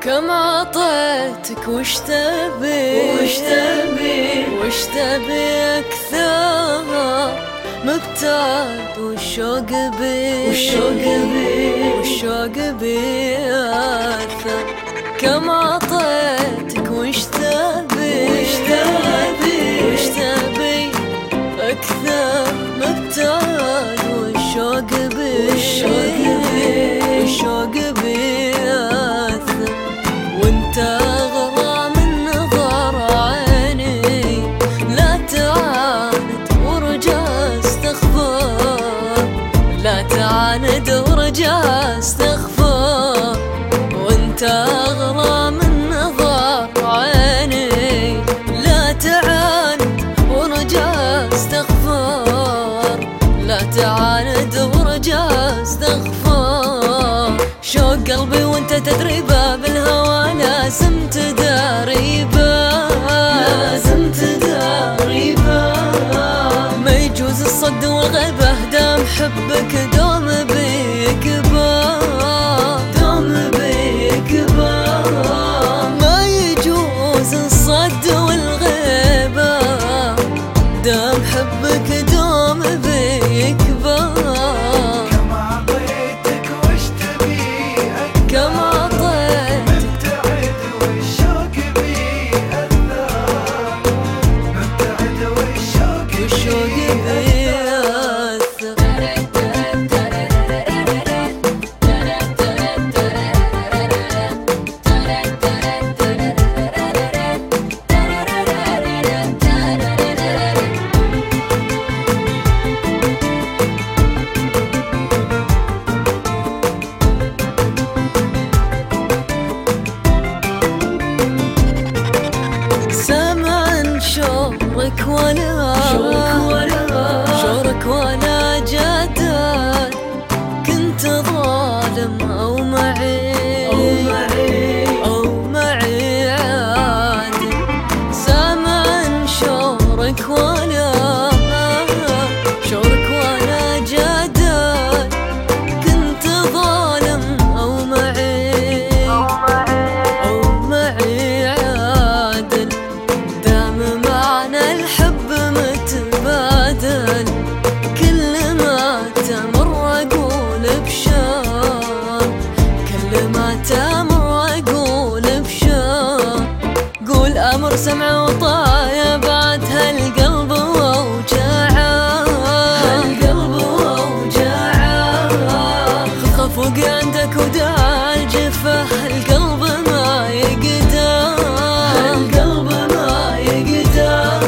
كم عطيتك وش تبي وش تبي وش تبي أكثر مبتعد والشوق بي والشوق بي والشوق بي اثر كم عطيتك تعاند ورجع استغفر وانت اغلى من نظر عيني. لا تعاند ورجع استغفر لا تعاند ورجع استغفر شوق قلبي وانت تدري ولا شورك ولا جدال كنت ظالم أو سمع وطايا بعد هالقلب واوجاعه القلب ووجعه. خذ خفوق عندك وداع الجفه القلب ما يقدر. القلب ما يقدر.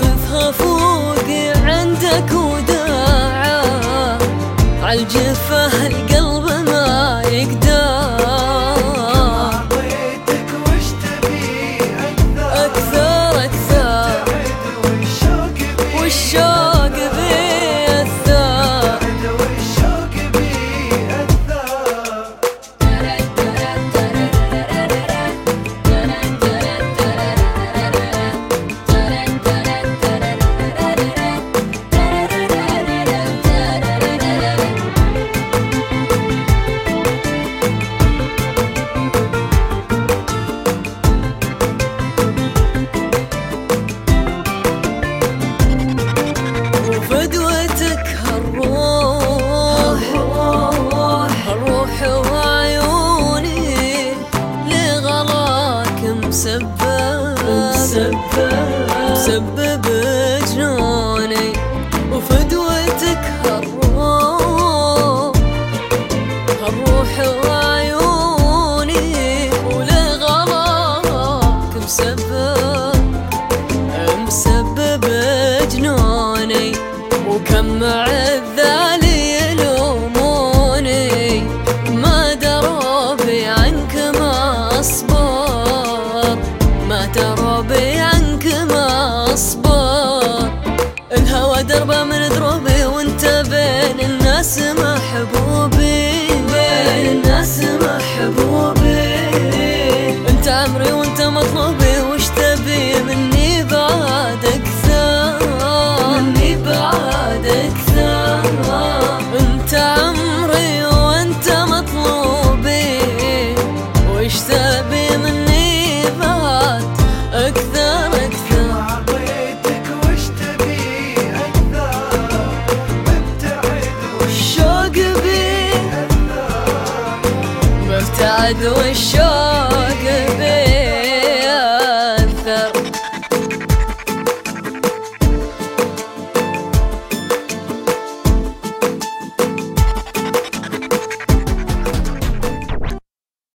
خذ خفوق عندك وداعه. عالجفه القلب مسبب مسبب جنوني دربه من دروبي وانت بين الناس محبوبي بين الناس محبوبي. انت عمري وانت مطلوبي وش تبي مني؟ بعد والشوق